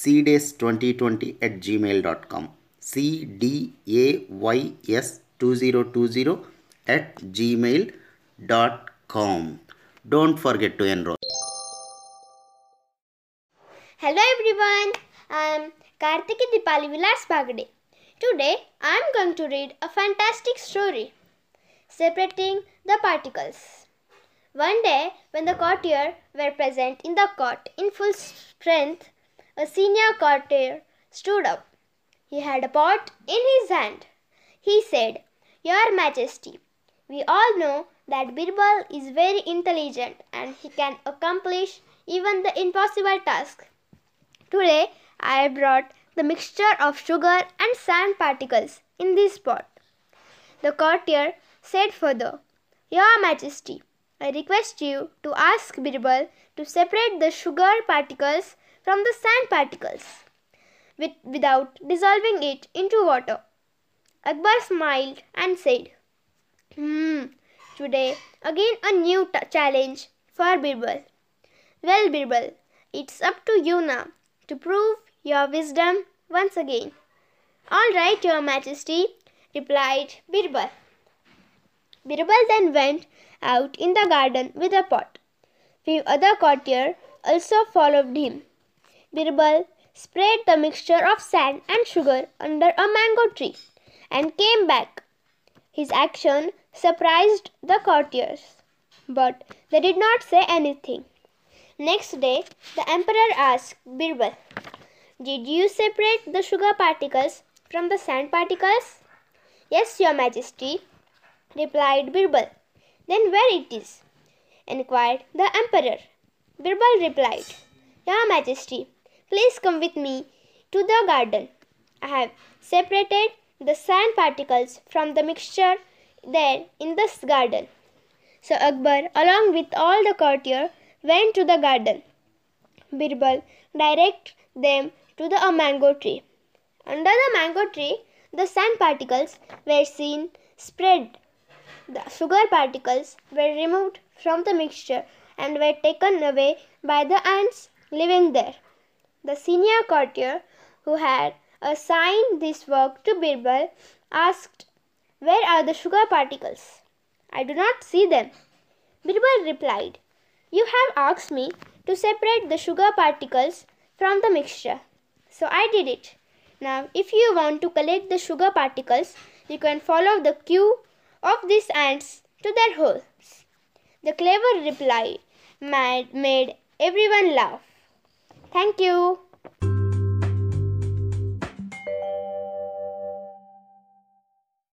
cdays2020 at gmail.com cdays2020 at gmail.com don't forget to enroll Hello everyone, I am Kartiki Dipali Vilas Bhagade. Today I am going to read a fantastic story separating the particles. One day, when the courtier were present in the court in full strength, a senior courtier stood up. He had a pot in his hand. He said, Your Majesty, we all know that Birbal is very intelligent and he can accomplish even the impossible task. Today I brought the mixture of sugar and sand particles in this pot. The courtier said further, Your Majesty, I request you to ask Birbal to separate the sugar particles from the sand particles with, without dissolving it into water. Akbar smiled and said, Hmm, today again a new t- challenge for Birbal. Well, Birbal, it's up to you now to prove your wisdom once again. All right, Your Majesty, replied Birbal. Birbal then went out in the garden with a pot. Few other courtiers also followed him. Birbal spread the mixture of sand and sugar under a mango tree and came back. His action surprised the courtiers, but they did not say anything. Next day, the emperor asked Birbal, Did you separate the sugar particles from the sand particles? Yes, your majesty, replied Birbal. Then where it is? inquired the emperor. Birbal replied, Your majesty, please come with me to the garden. I have separated the sand particles from the mixture there in this garden. So Akbar, along with all the courtiers, went to the garden. Birbal directed them to the mango tree. Under the mango tree, the sand particles were seen spread. The sugar particles were removed from the mixture and were taken away by the ants living there. The senior courtier who had assigned this work to Birbal asked, Where are the sugar particles? I do not see them. Birbal replied, You have asked me to separate the sugar particles from the mixture. So I did it. Now, if you want to collect the sugar particles, you can follow the queue of these ants to their holes. The clever reply made, everyone laugh. Thank you.